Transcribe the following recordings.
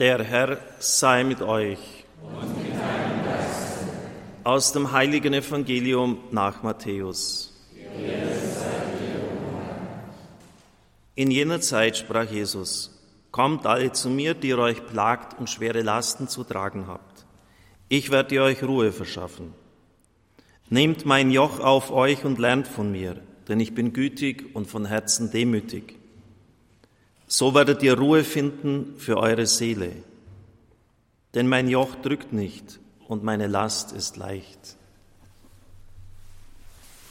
Der Herr sei mit euch. Aus dem heiligen Evangelium nach Matthäus. In jener Zeit sprach Jesus, Kommt alle zu mir, die ihr euch plagt und schwere Lasten zu tragen habt. Ich werde euch Ruhe verschaffen. Nehmt mein Joch auf euch und lernt von mir, denn ich bin gütig und von Herzen demütig. So werdet ihr Ruhe finden für eure Seele. Denn mein Joch drückt nicht und meine Last ist leicht.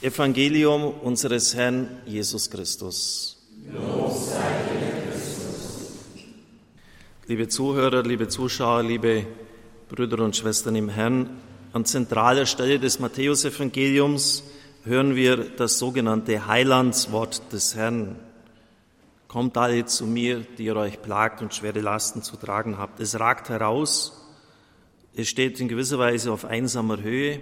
Evangelium unseres Herrn Jesus Christus. Liebe Zuhörer, liebe Zuschauer, liebe Brüder und Schwestern im Herrn, an zentraler Stelle des Matthäusevangeliums hören wir das sogenannte Heilandswort des Herrn. Kommt alle zu mir, die ihr euch plagt und schwere Lasten zu tragen habt. Es ragt heraus, es steht in gewisser Weise auf einsamer Höhe,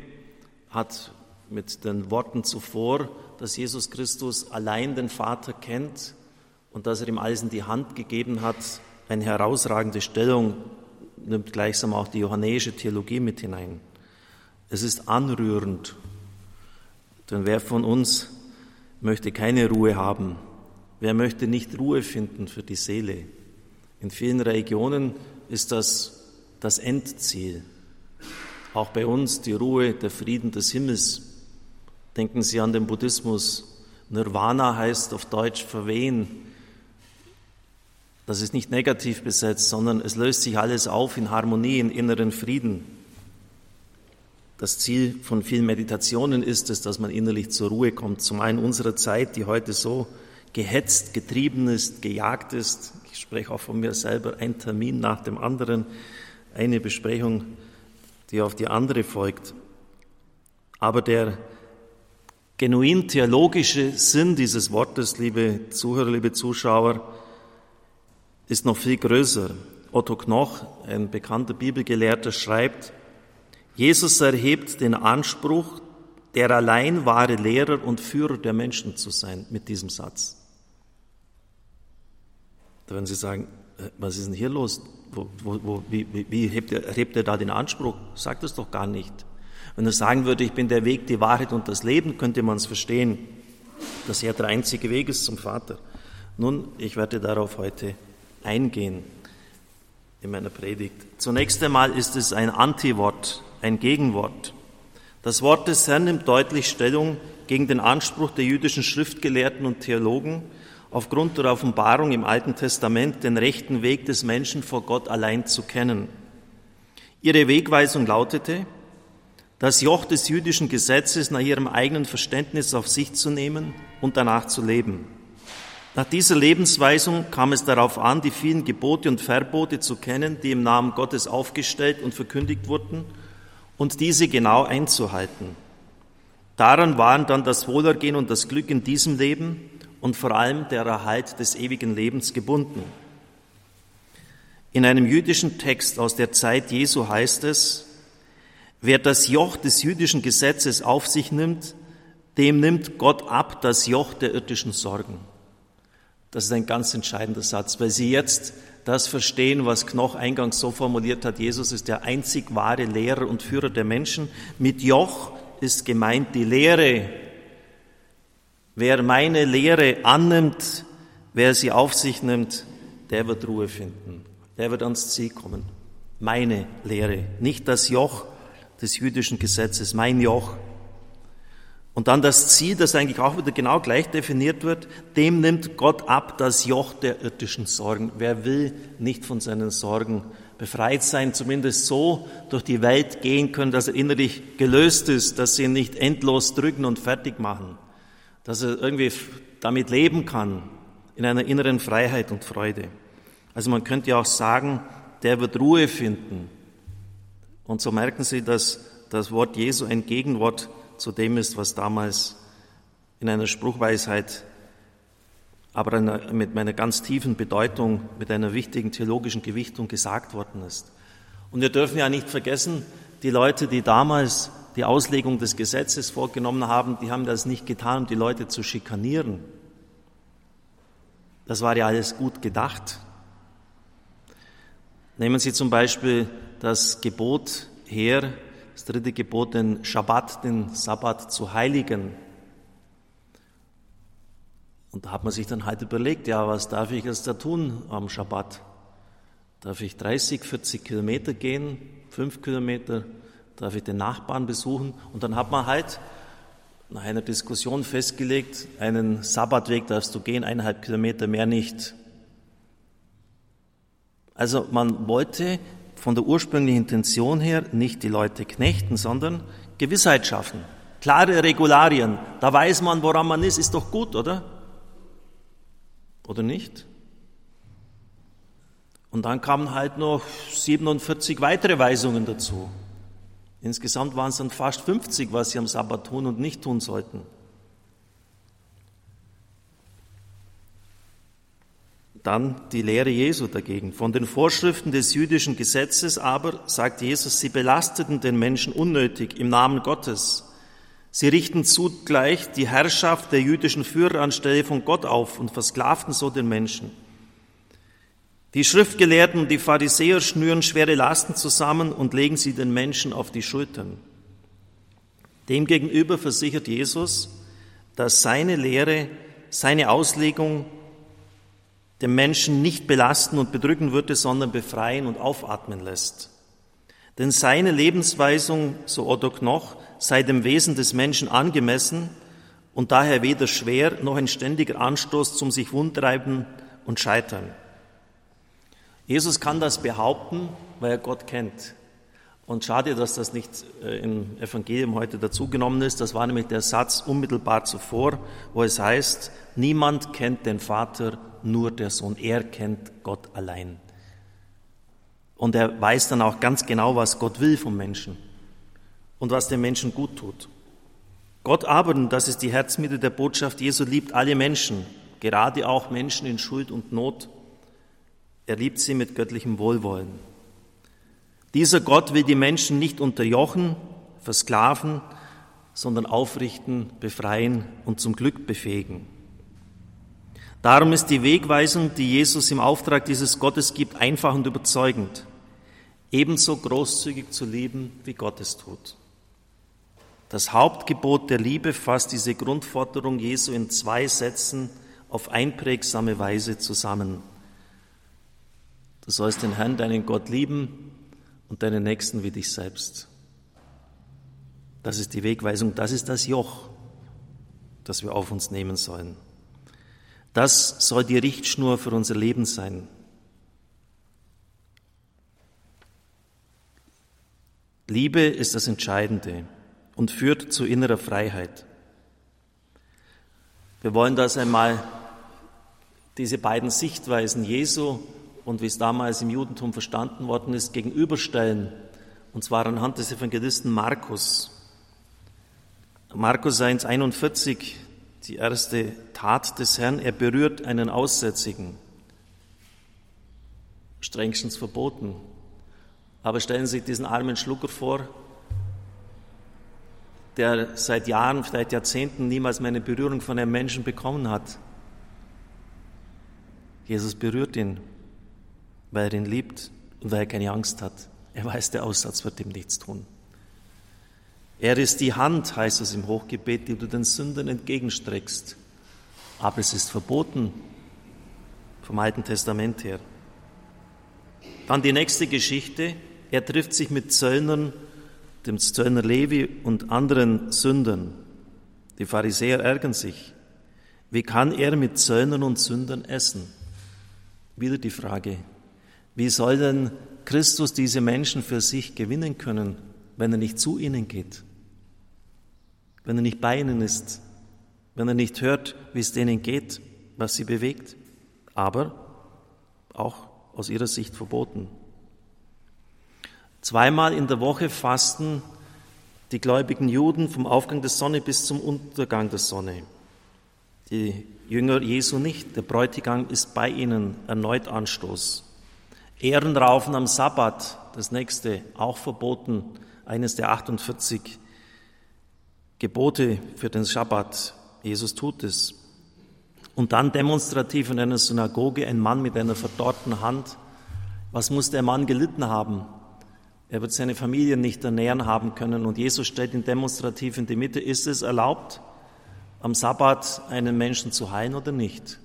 hat mit den Worten zuvor, dass Jesus Christus allein den Vater kennt und dass er ihm alles in die Hand gegeben hat, eine herausragende Stellung, nimmt gleichsam auch die johannäische Theologie mit hinein. Es ist anrührend, denn wer von uns möchte keine Ruhe haben? Wer möchte nicht Ruhe finden für die Seele? In vielen Religionen ist das das Endziel. Auch bei uns die Ruhe, der Frieden des Himmels. Denken Sie an den Buddhismus. Nirvana heißt auf Deutsch verwehen. Das ist nicht negativ besetzt, sondern es löst sich alles auf in Harmonie, in inneren Frieden. Das Ziel von vielen Meditationen ist es, dass man innerlich zur Ruhe kommt. Zum einen unserer Zeit, die heute so gehetzt, getrieben ist, gejagt ist. Ich spreche auch von mir selber, ein Termin nach dem anderen, eine Besprechung, die auf die andere folgt. Aber der genuin theologische Sinn dieses Wortes, liebe Zuhörer, liebe Zuschauer, ist noch viel größer. Otto Knoch, ein bekannter Bibelgelehrter, schreibt, Jesus erhebt den Anspruch, der allein wahre Lehrer und Führer der Menschen zu sein, mit diesem Satz. Da werden Sie sagen, äh, was ist denn hier los? Wo, wo, wo, wie, wie hebt, er, hebt er da den Anspruch? Sagt das doch gar nicht. Wenn er sagen würde, ich bin der Weg, die Wahrheit und das Leben, könnte man es verstehen, dass er der einzige Weg ist zum Vater. Nun, ich werde darauf heute eingehen in meiner Predigt. Zunächst einmal ist es ein Antiwort, ein Gegenwort. Das Wort des Herrn nimmt deutlich Stellung gegen den Anspruch der jüdischen Schriftgelehrten und Theologen, aufgrund der Offenbarung im Alten Testament den rechten Weg des Menschen vor Gott allein zu kennen. Ihre Wegweisung lautete, das Joch des jüdischen Gesetzes nach ihrem eigenen Verständnis auf sich zu nehmen und danach zu leben. Nach dieser Lebensweisung kam es darauf an, die vielen Gebote und Verbote zu kennen, die im Namen Gottes aufgestellt und verkündigt wurden, und diese genau einzuhalten. Daran waren dann das Wohlergehen und das Glück in diesem Leben und vor allem der Erhalt des ewigen Lebens gebunden. In einem jüdischen Text aus der Zeit Jesu heißt es, wer das Joch des jüdischen Gesetzes auf sich nimmt, dem nimmt Gott ab das Joch der irdischen Sorgen. Das ist ein ganz entscheidender Satz, weil Sie jetzt das verstehen, was Knoch eingangs so formuliert hat. Jesus ist der einzig wahre Lehrer und Führer der Menschen. Mit Joch ist gemeint die Lehre, Wer meine Lehre annimmt, wer sie auf sich nimmt, der wird Ruhe finden. Der wird ans Ziel kommen. Meine Lehre, nicht das Joch des jüdischen Gesetzes, mein Joch. Und dann das Ziel, das eigentlich auch wieder genau gleich definiert wird, dem nimmt Gott ab das Joch der irdischen Sorgen. Wer will nicht von seinen Sorgen befreit sein, zumindest so durch die Welt gehen können, dass er innerlich gelöst ist, dass sie ihn nicht endlos drücken und fertig machen dass er irgendwie damit leben kann, in einer inneren Freiheit und Freude. Also man könnte ja auch sagen, der wird Ruhe finden. Und so merken Sie, dass das Wort Jesu ein Gegenwort zu dem ist, was damals in einer Spruchweisheit, aber mit meiner ganz tiefen Bedeutung, mit einer wichtigen theologischen Gewichtung gesagt worden ist. Und wir dürfen ja nicht vergessen, die Leute, die damals die Auslegung des Gesetzes vorgenommen haben, die haben das nicht getan, um die Leute zu schikanieren. Das war ja alles gut gedacht. Nehmen Sie zum Beispiel das Gebot her, das dritte Gebot, den Schabbat, den Sabbat zu heiligen. Und da hat man sich dann halt überlegt, ja, was darf ich jetzt da tun am Schabbat? Darf ich 30, 40 Kilometer gehen, 5 Kilometer? Darf ich den Nachbarn besuchen? Und dann hat man halt nach einer Diskussion festgelegt, einen Sabbatweg darfst du gehen, eineinhalb Kilometer mehr nicht. Also man wollte von der ursprünglichen Intention her nicht die Leute knechten, sondern Gewissheit schaffen. Klare Regularien. Da weiß man, woran man ist, ist doch gut, oder? Oder nicht? Und dann kamen halt noch 47 weitere Weisungen dazu. Insgesamt waren es dann fast 50, was sie am Sabbat tun und nicht tun sollten. Dann die Lehre Jesu dagegen. Von den Vorschriften des jüdischen Gesetzes aber, sagt Jesus, sie belasteten den Menschen unnötig im Namen Gottes. Sie richten zugleich die Herrschaft der jüdischen Führer anstelle von Gott auf und versklavten so den Menschen. Die Schriftgelehrten und die Pharisäer schnüren schwere Lasten zusammen und legen sie den Menschen auf die Schultern. Demgegenüber versichert Jesus, dass seine Lehre, seine Auslegung den Menschen nicht belasten und bedrücken würde, sondern befreien und aufatmen lässt. Denn seine Lebensweisung, so Otto Knoch, sei dem Wesen des Menschen angemessen und daher weder schwer noch ein ständiger Anstoß zum sich wundreiben und scheitern. Jesus kann das behaupten, weil er Gott kennt. Und schade, dass das nicht äh, im Evangelium heute dazugenommen ist. Das war nämlich der Satz unmittelbar zuvor, wo es heißt, niemand kennt den Vater, nur der Sohn. Er kennt Gott allein. Und er weiß dann auch ganz genau, was Gott will vom Menschen und was dem Menschen gut tut. Gott aber, und das ist die Herzmitte der Botschaft Jesu, liebt alle Menschen, gerade auch Menschen in Schuld und Not er liebt sie mit göttlichem Wohlwollen. Dieser Gott will die Menschen nicht unterjochen, versklaven, sondern aufrichten, befreien und zum Glück befähigen. Darum ist die Wegweisung, die Jesus im Auftrag dieses Gottes gibt, einfach und überzeugend. Ebenso großzügig zu lieben, wie Gott es tut. Das Hauptgebot der Liebe fasst diese Grundforderung Jesu in zwei Sätzen auf einprägsame Weise zusammen. Du sollst den Herrn, deinen Gott lieben und deinen Nächsten wie dich selbst. Das ist die Wegweisung, das ist das Joch, das wir auf uns nehmen sollen. Das soll die Richtschnur für unser Leben sein. Liebe ist das Entscheidende und führt zu innerer Freiheit. Wir wollen das einmal, diese beiden Sichtweisen Jesu und wie es damals im Judentum verstanden worden ist, gegenüberstellen, und zwar anhand des Evangelisten Markus. Markus 1,41, die erste Tat des Herrn, er berührt einen Aussätzigen. Strengstens verboten. Aber stellen Sie sich diesen armen Schlucker vor, der seit Jahren, vielleicht Jahrzehnten niemals mehr eine Berührung von einem Menschen bekommen hat. Jesus berührt ihn weil er ihn liebt und weil er keine Angst hat. Er weiß, der Aussatz wird ihm nichts tun. Er ist die Hand, heißt es im Hochgebet, die du den Sündern entgegenstreckst. Aber es ist verboten vom Alten Testament her. Dann die nächste Geschichte. Er trifft sich mit Zöllnern, dem Zöllner Levi und anderen Sündern. Die Pharisäer ärgern sich. Wie kann er mit Zöllnern und Sündern essen? Wieder die Frage, wie soll denn Christus diese Menschen für sich gewinnen können, wenn er nicht zu ihnen geht? Wenn er nicht bei ihnen ist? Wenn er nicht hört, wie es denen geht, was sie bewegt? Aber auch aus ihrer Sicht verboten. Zweimal in der Woche fasten die gläubigen Juden vom Aufgang der Sonne bis zum Untergang der Sonne. Die Jünger Jesu nicht. Der Bräutigam ist bei ihnen erneut Anstoß. Ehrenraufen am Sabbat, das nächste, auch verboten, eines der 48 Gebote für den Sabbat. Jesus tut es. Und dann demonstrativ in einer Synagoge ein Mann mit einer verdorrten Hand Was muss der Mann gelitten haben? Er wird seine Familie nicht ernähren haben können und Jesus stellt ihn demonstrativ in die Mitte. Ist es erlaubt, am Sabbat einen Menschen zu heilen oder nicht?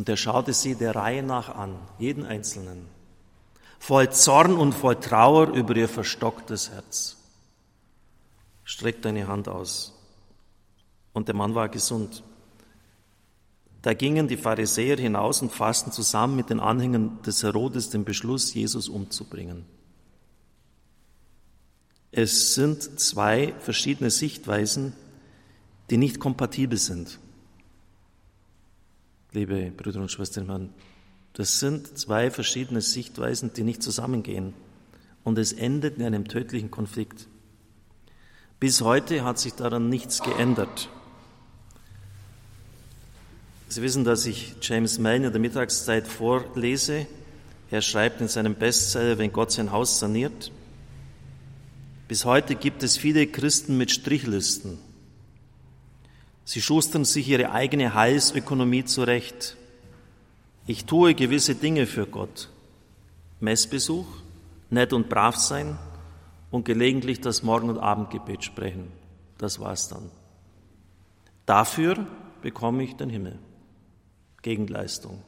Und er schaute sie der Reihe nach an, jeden Einzelnen, voll Zorn und voll Trauer über ihr verstocktes Herz. Streck deine Hand aus. Und der Mann war gesund. Da gingen die Pharisäer hinaus und fassten zusammen mit den Anhängern des Herodes den Beschluss, Jesus umzubringen. Es sind zwei verschiedene Sichtweisen, die nicht kompatibel sind. Liebe Brüder und Schwestern, das sind zwei verschiedene Sichtweisen, die nicht zusammengehen. Und es endet in einem tödlichen Konflikt. Bis heute hat sich daran nichts geändert. Sie wissen, dass ich James Mellon in der Mittagszeit vorlese. Er schreibt in seinem Bestseller, wenn Gott sein Haus saniert. Bis heute gibt es viele Christen mit Strichlisten. Sie schustern sich ihre eigene Heilsökonomie zurecht. Ich tue gewisse Dinge für Gott. Messbesuch, nett und brav sein, und gelegentlich das Morgen- und Abendgebet sprechen. Das war's dann. Dafür bekomme ich den Himmel. Gegenleistung.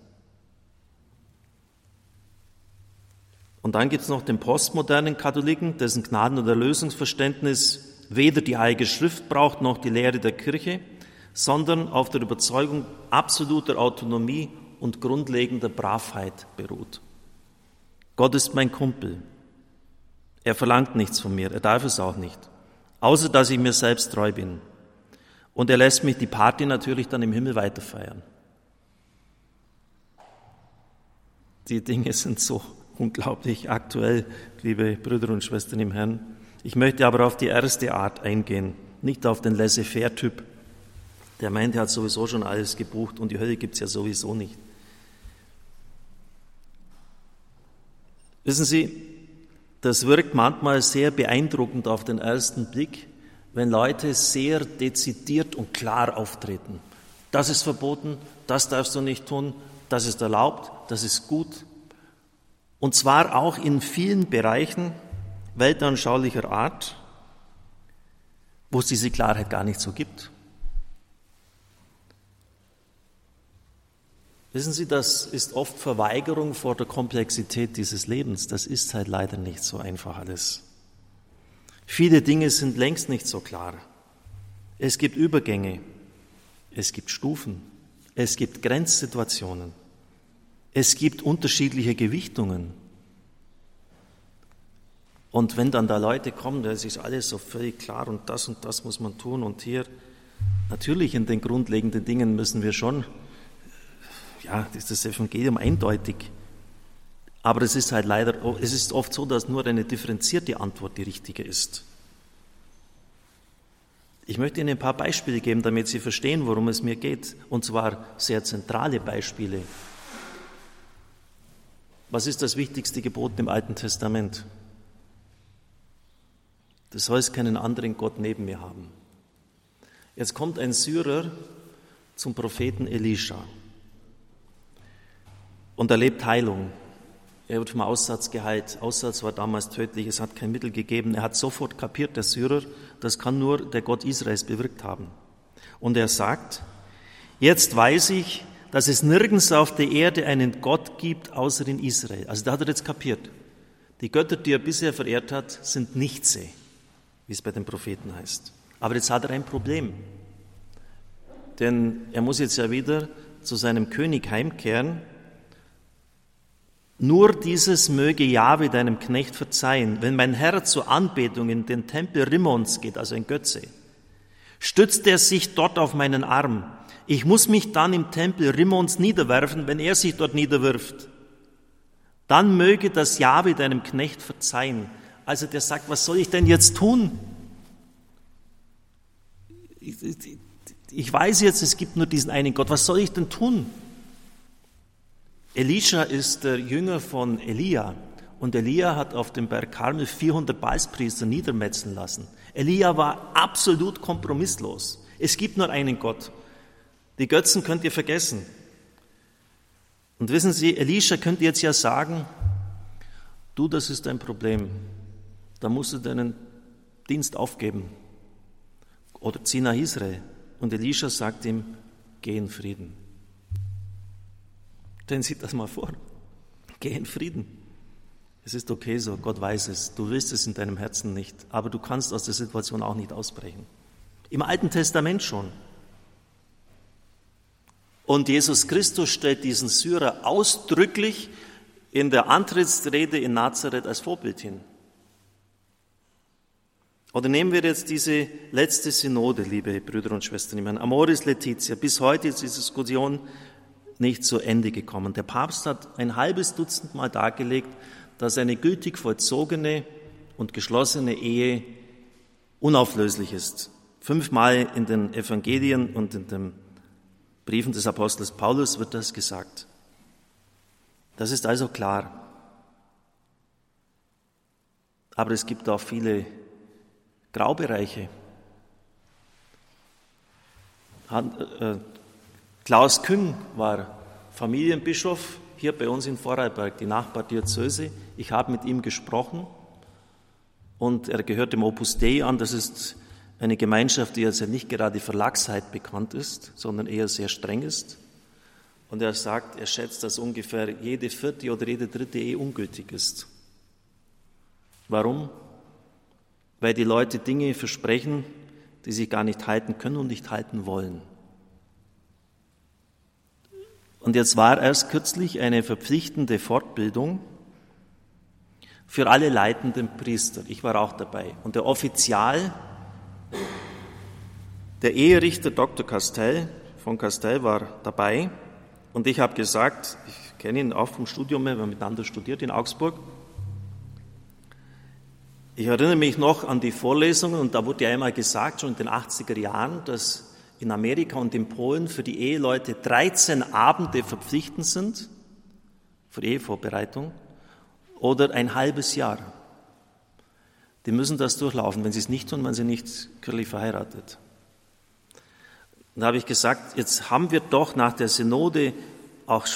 Und dann gibt es noch den postmodernen Katholiken, dessen Gnaden- und Erlösungsverständnis weder die Heilige Schrift braucht noch die Lehre der Kirche, sondern auf der Überzeugung absoluter Autonomie und grundlegender Bravheit beruht. Gott ist mein Kumpel, er verlangt nichts von mir, er darf es auch nicht, außer dass ich mir selbst treu bin. Und er lässt mich die Party natürlich dann im Himmel weiterfeiern. Die Dinge sind so unglaublich aktuell, liebe Brüder und Schwestern im Herrn. Ich möchte aber auf die erste Art eingehen, nicht auf den Laissez-faire-Typ. Der meint, er hat sowieso schon alles gebucht und die Hölle gibt es ja sowieso nicht. Wissen Sie, das wirkt manchmal sehr beeindruckend auf den ersten Blick, wenn Leute sehr dezidiert und klar auftreten. Das ist verboten, das darfst du nicht tun, das ist erlaubt, das ist gut. Und zwar auch in vielen Bereichen weltanschaulicher Art, wo es diese Klarheit gar nicht so gibt. Wissen Sie, das ist oft Verweigerung vor der Komplexität dieses Lebens. Das ist halt leider nicht so einfach alles. Viele Dinge sind längst nicht so klar. Es gibt Übergänge, es gibt Stufen, es gibt Grenzsituationen, es gibt unterschiedliche Gewichtungen. Und wenn dann da Leute kommen, da ist alles so völlig klar und das und das muss man tun und hier, natürlich in den grundlegenden Dingen müssen wir schon ja, ist das Evangelium eindeutig. Aber es ist halt leider, es ist oft so, dass nur eine differenzierte Antwort die richtige ist. Ich möchte Ihnen ein paar Beispiele geben, damit Sie verstehen, worum es mir geht. Und zwar sehr zentrale Beispiele. Was ist das wichtigste Gebot im Alten Testament? Du sollst keinen anderen Gott neben mir haben. Jetzt kommt ein Syrer zum Propheten Elisha und erlebt Heilung. Er wird vom Aussatz geheilt. Aussatz war damals tödlich, es hat kein Mittel gegeben. Er hat sofort kapiert, der Syrer, das kann nur der Gott Israels bewirkt haben. Und er sagt, jetzt weiß ich, dass es nirgends auf der Erde einen Gott gibt, außer in Israel. Also da hat er jetzt kapiert. Die Götter, die er bisher verehrt hat, sind Nichtse, wie es bei den Propheten heißt. Aber jetzt hat er ein Problem. Denn er muss jetzt ja wieder zu seinem König heimkehren nur dieses möge Jahwe deinem Knecht verzeihen, wenn mein Herr zur Anbetung in den Tempel Rimmons geht, also ein Götze, stützt er sich dort auf meinen Arm. Ich muss mich dann im Tempel Rimmons niederwerfen, wenn er sich dort niederwirft. Dann möge das Jahwe deinem Knecht verzeihen. Also der sagt, was soll ich denn jetzt tun? Ich weiß jetzt, es gibt nur diesen einen Gott. Was soll ich denn tun? Elisha ist der Jünger von Elia und Elia hat auf dem Berg Karmel 400 Balspriester niedermetzen lassen. Elia war absolut kompromisslos. Es gibt nur einen Gott. Die Götzen könnt ihr vergessen. Und wissen Sie, Elisha könnte jetzt ja sagen, du, das ist dein Problem, da musst du deinen Dienst aufgeben oder zieh nach Israel. Und Elisha sagt ihm, geh in Frieden. Stellen Sie das mal vor, geh in Frieden. Es ist okay so, Gott weiß es, du willst es in deinem Herzen nicht, aber du kannst aus der Situation auch nicht ausbrechen. Im Alten Testament schon. Und Jesus Christus stellt diesen Syrer ausdrücklich in der Antrittsrede in Nazareth als Vorbild hin. Oder nehmen wir jetzt diese letzte Synode, liebe Brüder und Schwestern, ich meine, Amoris Letizia. Bis heute ist die Diskussion nicht zu Ende gekommen. Der Papst hat ein halbes Dutzend Mal dargelegt, dass eine gültig vollzogene und geschlossene Ehe unauflöslich ist. Fünfmal in den Evangelien und in den Briefen des Apostels Paulus wird das gesagt. Das ist also klar. Aber es gibt auch viele Graubereiche. Klaus Küng war Familienbischof hier bei uns in Vorarlberg, die Nachbardiözese. Ich habe mit ihm gesprochen und er gehört dem Opus Dei an. Das ist eine Gemeinschaft, die also nicht gerade für Lachsheit bekannt ist, sondern eher sehr streng ist. Und er sagt, er schätzt, dass ungefähr jede vierte oder jede dritte Ehe ungültig ist. Warum? Weil die Leute Dinge versprechen, die sie gar nicht halten können und nicht halten wollen. Und jetzt war erst kürzlich eine verpflichtende Fortbildung für alle leitenden Priester. Ich war auch dabei. Und der Offizial, der Eherichter Dr. Castell von Castell war dabei. Und ich habe gesagt, ich kenne ihn auch vom Studium, wir haben miteinander studiert in Augsburg. Ich erinnere mich noch an die Vorlesungen und da wurde ja einmal gesagt, schon in den 80er Jahren, dass in Amerika und in Polen für die Eheleute 13 Abende verpflichtend sind für Ehevorbereitung oder ein halbes Jahr. Die müssen das durchlaufen, wenn sie es nicht tun, wenn sie nicht kirchlich verheiratet. Und da habe ich gesagt, jetzt haben wir doch nach der Synode auch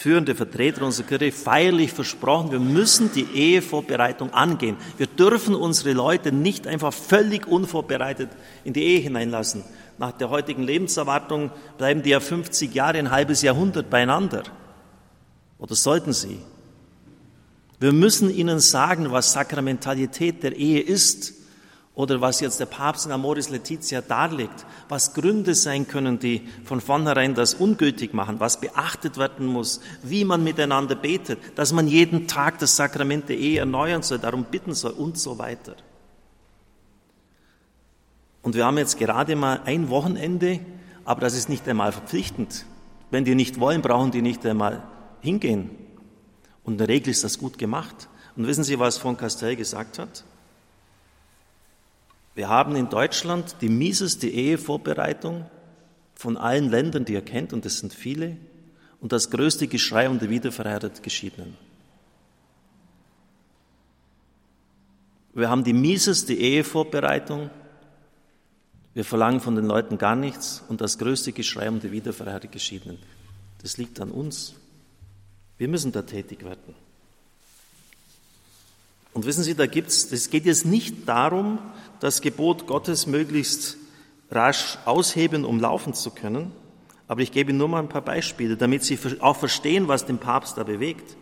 führende Vertreter unserer Kirche feierlich versprochen, wir müssen die Ehevorbereitung angehen. Wir dürfen unsere Leute nicht einfach völlig unvorbereitet in die Ehe hineinlassen. Nach der heutigen Lebenserwartung bleiben die ja 50 Jahre, ein halbes Jahrhundert beieinander. Oder sollten sie? Wir müssen ihnen sagen, was Sakramentalität der Ehe ist oder was jetzt der Papst in Amoris Letizia darlegt, was Gründe sein können, die von vornherein das ungültig machen, was beachtet werden muss, wie man miteinander betet, dass man jeden Tag das Sakrament der Ehe erneuern soll, darum bitten soll und so weiter. Und wir haben jetzt gerade mal ein Wochenende, aber das ist nicht einmal verpflichtend. Wenn die nicht wollen, brauchen die nicht einmal hingehen. Und in der Regel ist das gut gemacht. Und wissen Sie, was von Castell gesagt hat? Wir haben in Deutschland die mieseste Ehevorbereitung von allen Ländern, die ihr kennt, und es sind viele, und das größte Geschrei um die wiederverheirateten Geschiedenen. Wir haben die mieseste Ehevorbereitung wir verlangen von den Leuten gar nichts und das größte Geschrei um die Wiederverheirateten Geschiedenen. Das liegt an uns. Wir müssen da tätig werden. Und wissen Sie, da gibt's, es geht jetzt nicht darum, das Gebot Gottes möglichst rasch ausheben, um laufen zu können. Aber ich gebe nur mal ein paar Beispiele, damit Sie auch verstehen, was den Papst da bewegt.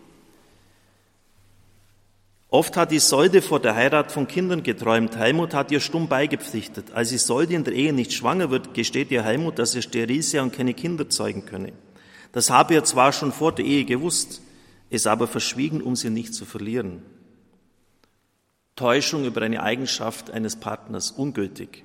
Oft hat Isolde vor der Heirat von Kindern geträumt. Helmut hat ihr stumm beigepflichtet. Als Isolde in der Ehe nicht schwanger wird, gesteht ihr Helmut, dass er steril sei und keine Kinder zeugen könne. Das habe er zwar schon vor der Ehe gewusst, es aber verschwiegen, um sie nicht zu verlieren. Täuschung über eine Eigenschaft eines Partners ungültig.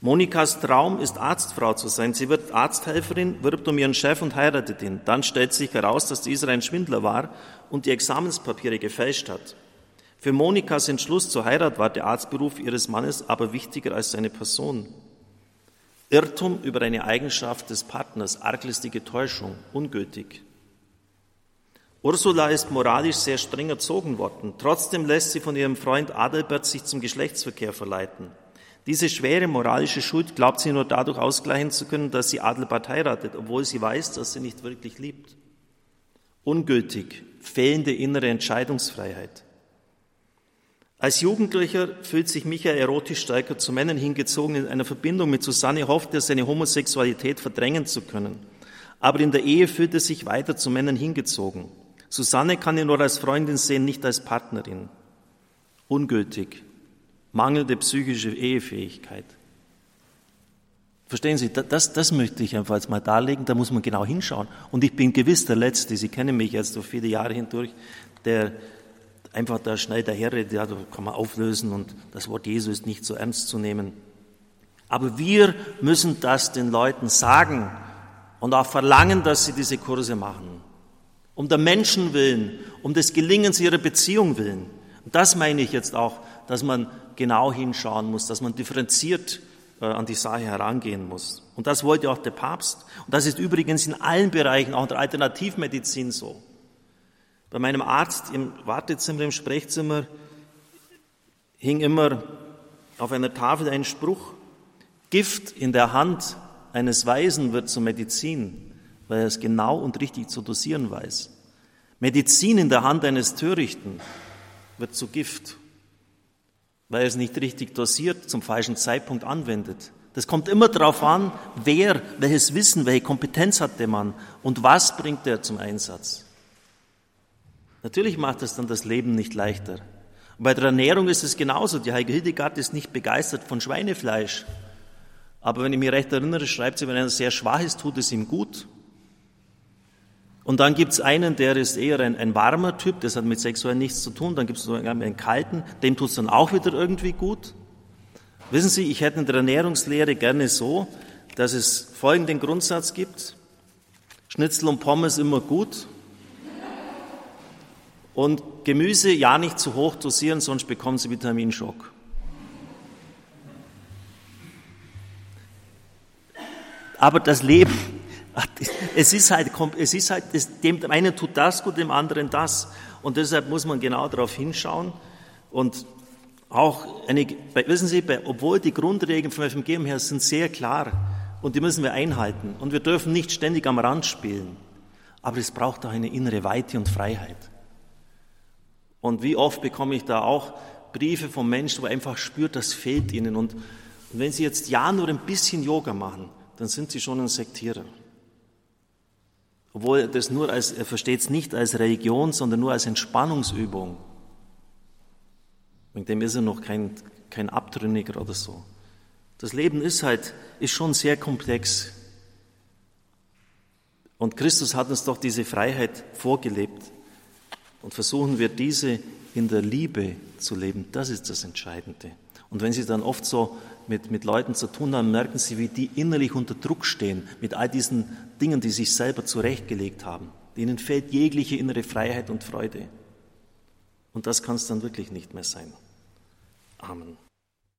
Monikas Traum ist Arztfrau zu sein. Sie wird Arzthelferin, wirbt um ihren Chef und heiratet ihn. Dann stellt sich heraus, dass dieser ein Schwindler war und die Examenspapiere gefälscht hat. Für Monikas Entschluss zur Heirat war der Arztberuf ihres Mannes aber wichtiger als seine Person. Irrtum über eine Eigenschaft des Partners, arglistige Täuschung, ungültig. Ursula ist moralisch sehr streng erzogen worden. Trotzdem lässt sie von ihrem Freund Adelbert sich zum Geschlechtsverkehr verleiten. Diese schwere moralische Schuld glaubt sie nur dadurch ausgleichen zu können, dass sie Adelbert heiratet, obwohl sie weiß, dass sie nicht wirklich liebt. Ungültig, fehlende innere Entscheidungsfreiheit. Als Jugendlicher fühlt sich Michael erotisch stärker zu Männern hingezogen. In einer Verbindung mit Susanne hofft er, seine Homosexualität verdrängen zu können. Aber in der Ehe fühlt er sich weiter zu Männern hingezogen. Susanne kann ihn nur als Freundin sehen, nicht als Partnerin. Ungültig, mangelnde psychische Ehefähigkeit. Verstehen Sie, das, das möchte ich einfach jetzt mal darlegen, da muss man genau hinschauen. Und ich bin gewiss der Letzte, Sie kennen mich jetzt durch viele Jahre hindurch, der einfach da schnell daherredet, ja, da kann man auflösen und das Wort Jesu ist nicht so ernst zu nehmen. Aber wir müssen das den Leuten sagen und auch verlangen, dass sie diese Kurse machen. Um der Menschen willen, um des Gelingens ihrer Beziehung willen. Und das meine ich jetzt auch, dass man genau hinschauen muss, dass man differenziert äh, an die Sache herangehen muss. Und das wollte auch der Papst. Und das ist übrigens in allen Bereichen, auch in der Alternativmedizin so. Bei meinem Arzt im Wartezimmer, im Sprechzimmer, hing immer auf einer Tafel ein Spruch, Gift in der Hand eines Weisen wird zur Medizin, weil er es genau und richtig zu dosieren weiß. Medizin in der Hand eines Törichten wird zu Gift weil er es nicht richtig dosiert, zum falschen Zeitpunkt anwendet. Das kommt immer darauf an, wer, welches Wissen, welche Kompetenz hat der Mann und was bringt er zum Einsatz. Natürlich macht das dann das Leben nicht leichter. Und bei der Ernährung ist es genauso. Die Heilige Hildegard ist nicht begeistert von Schweinefleisch. Aber wenn ich mich recht erinnere, schreibt sie, wenn einer sehr schwach ist, tut es ihm gut. Und dann gibt es einen, der ist eher ein, ein, warmer Typ, das hat mit sexuell nichts zu tun. Dann gibt es einen kalten, dem tut es dann auch wieder irgendwie gut. Wissen Sie, ich hätte in der Ernährungslehre gerne so, dass es folgenden Grundsatz gibt. Schnitzel und Pommes immer gut. Und Gemüse ja nicht zu hoch dosieren, sonst bekommen Sie Vitaminschock. Aber das Leben, es ist halt, es ist halt dem einen tut das gut, dem anderen das. Und deshalb muss man genau darauf hinschauen. Und auch eine, wissen Sie, obwohl die Grundregeln vom Evangelium her sind sehr klar und die müssen wir einhalten. Und wir dürfen nicht ständig am Rand spielen. Aber es braucht auch eine innere Weite und Freiheit. Und wie oft bekomme ich da auch Briefe von Menschen, wo einfach spürt, das fehlt ihnen. Und wenn sie jetzt ja nur ein bisschen Yoga machen, dann sind sie schon ein Sektierer. Obwohl das nur als, er versteht es nicht als Religion, sondern nur als Entspannungsübung. Wegen dem ist er noch kein, kein Abtrünniger oder so. Das Leben ist halt, ist schon sehr komplex. Und Christus hat uns doch diese Freiheit vorgelebt. Und versuchen wir diese in der Liebe zu leben. Das ist das Entscheidende. Und wenn Sie dann oft so mit, mit Leuten zu tun haben, merken Sie, wie die innerlich unter Druck stehen mit all diesen Dingen, die sich selber zurechtgelegt haben. Ihnen fehlt jegliche innere Freiheit und Freude. Und das kann es dann wirklich nicht mehr sein. Amen.